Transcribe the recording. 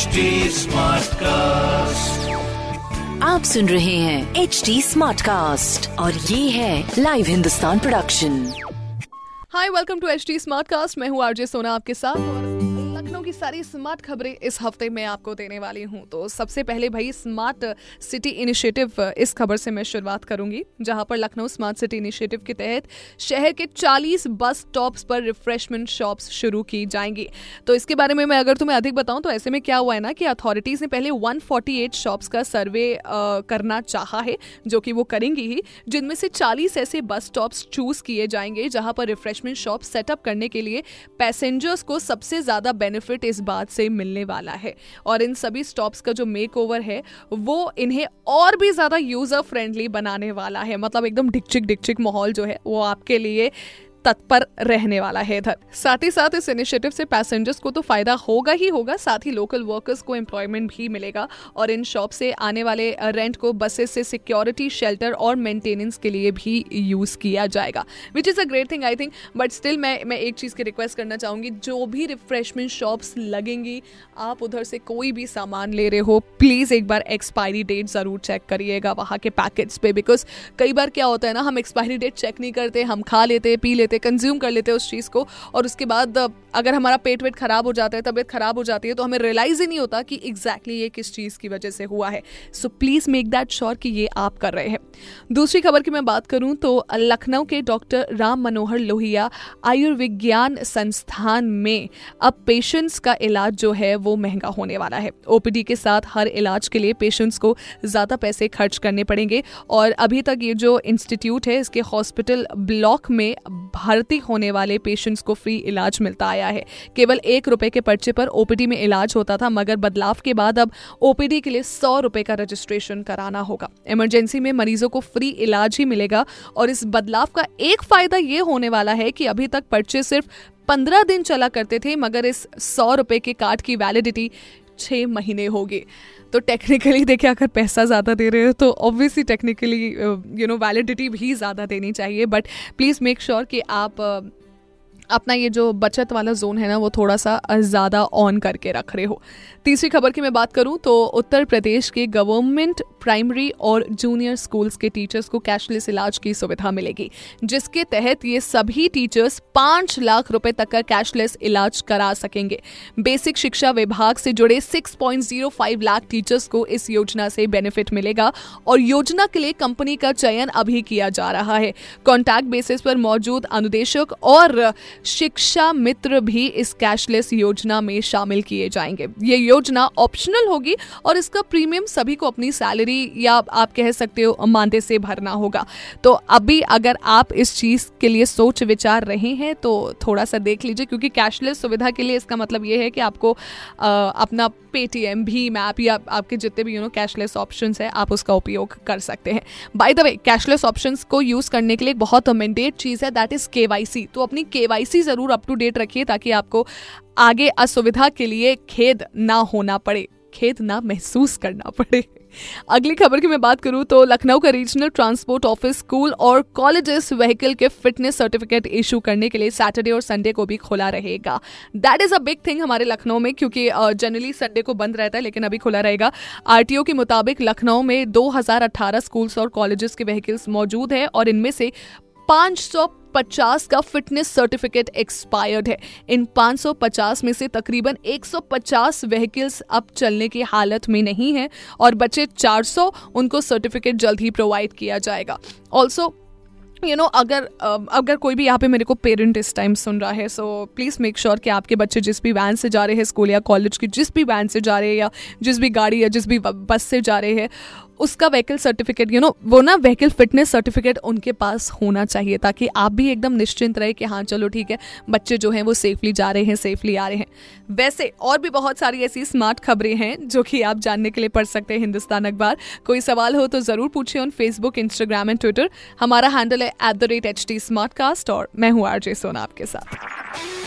HD cast आप सुन रहे हैं एच डी स्मार्ट कास्ट और ये है live Hindustan production hi welcome to H D smart cast मैं हूँ आरजे सोना आपके साथ। की सारी स्मार्ट खबरें इस हफ़्ते में आपको देने वाली हूँ। तो सबसे पहले भाई स्मार्ट सिटी इनिशिएटिव इस खबर से मैं शुरुआत करूँगी, जहाँ पर लखनऊ स्मार्ट सिटी इनिशिएटिव के तहत शहर के 40 बस स्टॉप्स पर रिफ्रेशमेंट शॉप्स शुरू की जाएँगी। तो इसके बारे में मैं अगर तुम्हें अधिक बताऊँ तो ऐसे में क्या हुआ है ना कि अथॉरिटीज ने पहले 148 शॉप्स का सर्वे करना चाहा है, जो कि वो करेंगी ही, जिनमें से 40 ऐसे बस स्टॉप्स चूज़ किए जाएँगे, जहाँ पर रिफ्रेशमेंट शॉप सेटअप करने के लिए पैसेंजर्स को सबसे ज़्यादा बेनिफिट इस बात से मिलने वाला है। और इन सभी स्टॉप्स का जो मेक ओवर है, वो इन्हें और भी ज़्यादा यूज़र फ्रेंडली बनाने वाला है। मतलब एकदम डिकचिक डिकचिक माहौल जो है, वो आपके लिए तत्पर रहने वाला है इधर। साथ ही साथ इस इनिशिएटिव से पैसेंजर्स को तो फ़ायदा होगा ही होगा, साथ ही लोकल वर्कर्स को एम्प्लॉयमेंट भी मिलेगा और इन शॉप से आने वाले रेंट को बसेस से सिक्योरिटी शेल्टर और मेंटेनेंस के लिए भी यूज़ किया जाएगा which is a great thing I think but still मैं मैं एक चीज़ की रिक्वेस्ट करना चाहूँगी, जो भी रिफ्रेशमेंट शॉप्स लगेंगी, आप उधर से कोई भी सामान ले रहे हो प्लीज़ एक बार एक्सपायरी डेट ज़रूर चेक करिएगा वहाँ के पैकेट्स पे बिकॉज़ कई बार क्या होता है ना, हम एक्सपायरी डेट चेक नहीं करते, हम खा लेते, पी लेते कंज्यूम कर लेते हैं उस चीज़ को और उसके बाद अगर हमारा पेट वेट खराब हो जाता है, तबीयत खराब हो जाती है तो हमें रियलाइज़ ही नहीं होता कि एग्जैक्टली exactly ये किस चीज़ की वजह से हुआ है। So please make that sure कि ये आप कर रहे हैं। दूसरी खबर की मैं बात करूँ तो लखनऊ के डॉक्टर राम मनोहर लोहिया आयुर्विज्ञान संस्थान में अब पेशेंट्स का इलाज जो है, वो महँगा होने वाला है। ओपीडी के साथ हर इलाज के लिए पेशेंट्स को ज़्यादा पैसे खर्च करने पड़ेंगे और अभी तक ये जो इंस्टीट्यूट है, इसके हॉस्पिटल ब्लॉक में भर्ती होने वाले पेशेंट्स को फ्री इलाज मिलता आया है। केवल एक रुपए के पर्चे पर ओपीडी में इलाज होता था, मगर बदलाव के बाद अब ओपीडी के लिए सौ रुपए का रजिस्ट्रेशन कराना होगा। इमरजेंसी में मरीजों को फ्री इलाज ही मिलेगा और इस बदलाव का एक फ़ायदा ये होने वाला है कि अभी तक पर्चे सिर्फ़ पंद्रह दिन चला करते थे, मगर इस सौ रुपए के कार्ड की वैलिडिटी छः महीने हो गए। तो टेक्निकली देखिए अगर पैसा ज़्यादा दे रहे हो तो obviously technically you know validity भी ज़्यादा देनी चाहिए। बट प्लीज़ मेक श्योर कि आप uh, अपना ये जो बचत वाला जोन है ना, वो थोड़ा सा ज़्यादा ऑन करके रख रहे हो। तीसरी खबर की मैं बात करूँ तो उत्तर प्रदेश के गवर्नमेंट प्राइमरी और जूनियर स्कूल्स के टीचर्स को कैशलेस इलाज की सुविधा मिलेगी, जिसके तहत ये सभी टीचर्स पाँच लाख रुपए तक का कैशलेस इलाज करा सकेंगे। बेसिक शिक्षा विभाग से जुड़े 6.05 लाख टीचर्स को इस योजना से बेनिफिट मिलेगा और योजना के लिए कंपनी का चयन अभी किया जा रहा है। कॉन्टैक्ट बेसिस पर मौजूद अनुदेशक और शिक्षा मित्र भी इस कैशलेस योजना में शामिल किए जाएँगे। ये योजना ऑप्शनल होगी और इसका प्रीमियम सभी को अपनी सैलरी या आप कह सकते हो मानदे से भरना होगा। तो अभी अगर आप इस चीज़ के लिए सोच विचार रहे हैं तो थोड़ा सा देख लीजिए क्योंकि कैशलेस सुविधा के लिए इसका मतलब ये है कि आपको आ, अपना पेटीएम भीम ऐप या आपके जितने भी यू नो कैशलेस ऑप्शन है, आप उसका उपयोग कर सकते हैं। By the way cashless option को यूज़ करने के लिए बहुत मैंडेट चीज़ है दैट इज़ के तो अपनी के ज़रूर अप टू डेट रखिए, ताकि आपको आगे असुविधा के लिए खेद ना होना पड़े। खेद ना महसूस करना पड़े। अगली खबर की मैं बात करूँ तो लखनऊ का रीजनल ट्रांसपोर्ट ऑफ़िस स्कूल और कॉलेजेस व्हीकल के फिटनेस सर्टिफिकेट इशू करने के लिए सैटरडे और संडे को भी खुला रहेगा। That is a big thing हमारे लखनऊ में, क्योंकि जनरली संडे को बंद रहता है, लेकिन अभी खुला रहेगा। आरटीओ के मुताबिक लखनऊ में 2018 स्कूल्स और कॉलेजेस के व्हीकल्स मौजूद है और इनमें से 550 का फिटनेस सर्टिफिकेट एक्सपायर्ड है। इन 550 में से तकरीबन 150 व्हीकल्स अब चलने की हालत में नहीं है और बचे 400 उनको सर्टिफिकेट जल्द ही प्रोवाइड किया जाएगा। ऑल्सो यू नो अगर अगर कोई भी यहाँ पे मेरे को पेरेंट इस टाइम सुन रहा है सो प्लीज़ मेक श्योर कि आपके बच्चे जिस भी वैन से जा रहे हैं स्कूल या कॉलेज की जिस भी वैन से जा रहे हैं या जिस भी गाड़ी या जिस भी बस से जा रहे हैं उसका व्हीकल सर्टिफिकेट यू नो वो ना व्हीकल फिटनेस सर्टिफिकेट उनके पास होना चाहिए ताकि आप भी एकदम निश्चिंत रहे कि हाँ चलो ठीक है, बच्चे जो हैं वो सेफली जा रहे हैं सेफली आ रहे हैं। वैसे और भी बहुत सारी ऐसी स्मार्ट खबरें हैं जो कि आप जानने के लिए पढ़ सकते हैं हिंदुस्तान अखबार। कोई सवाल हो तो ज़रूर पूछिए on Facebook Instagram and Twitter हमारा हैंडल है at the rate H smart cast और मैं हूँ आरजे सोना आपके साथ।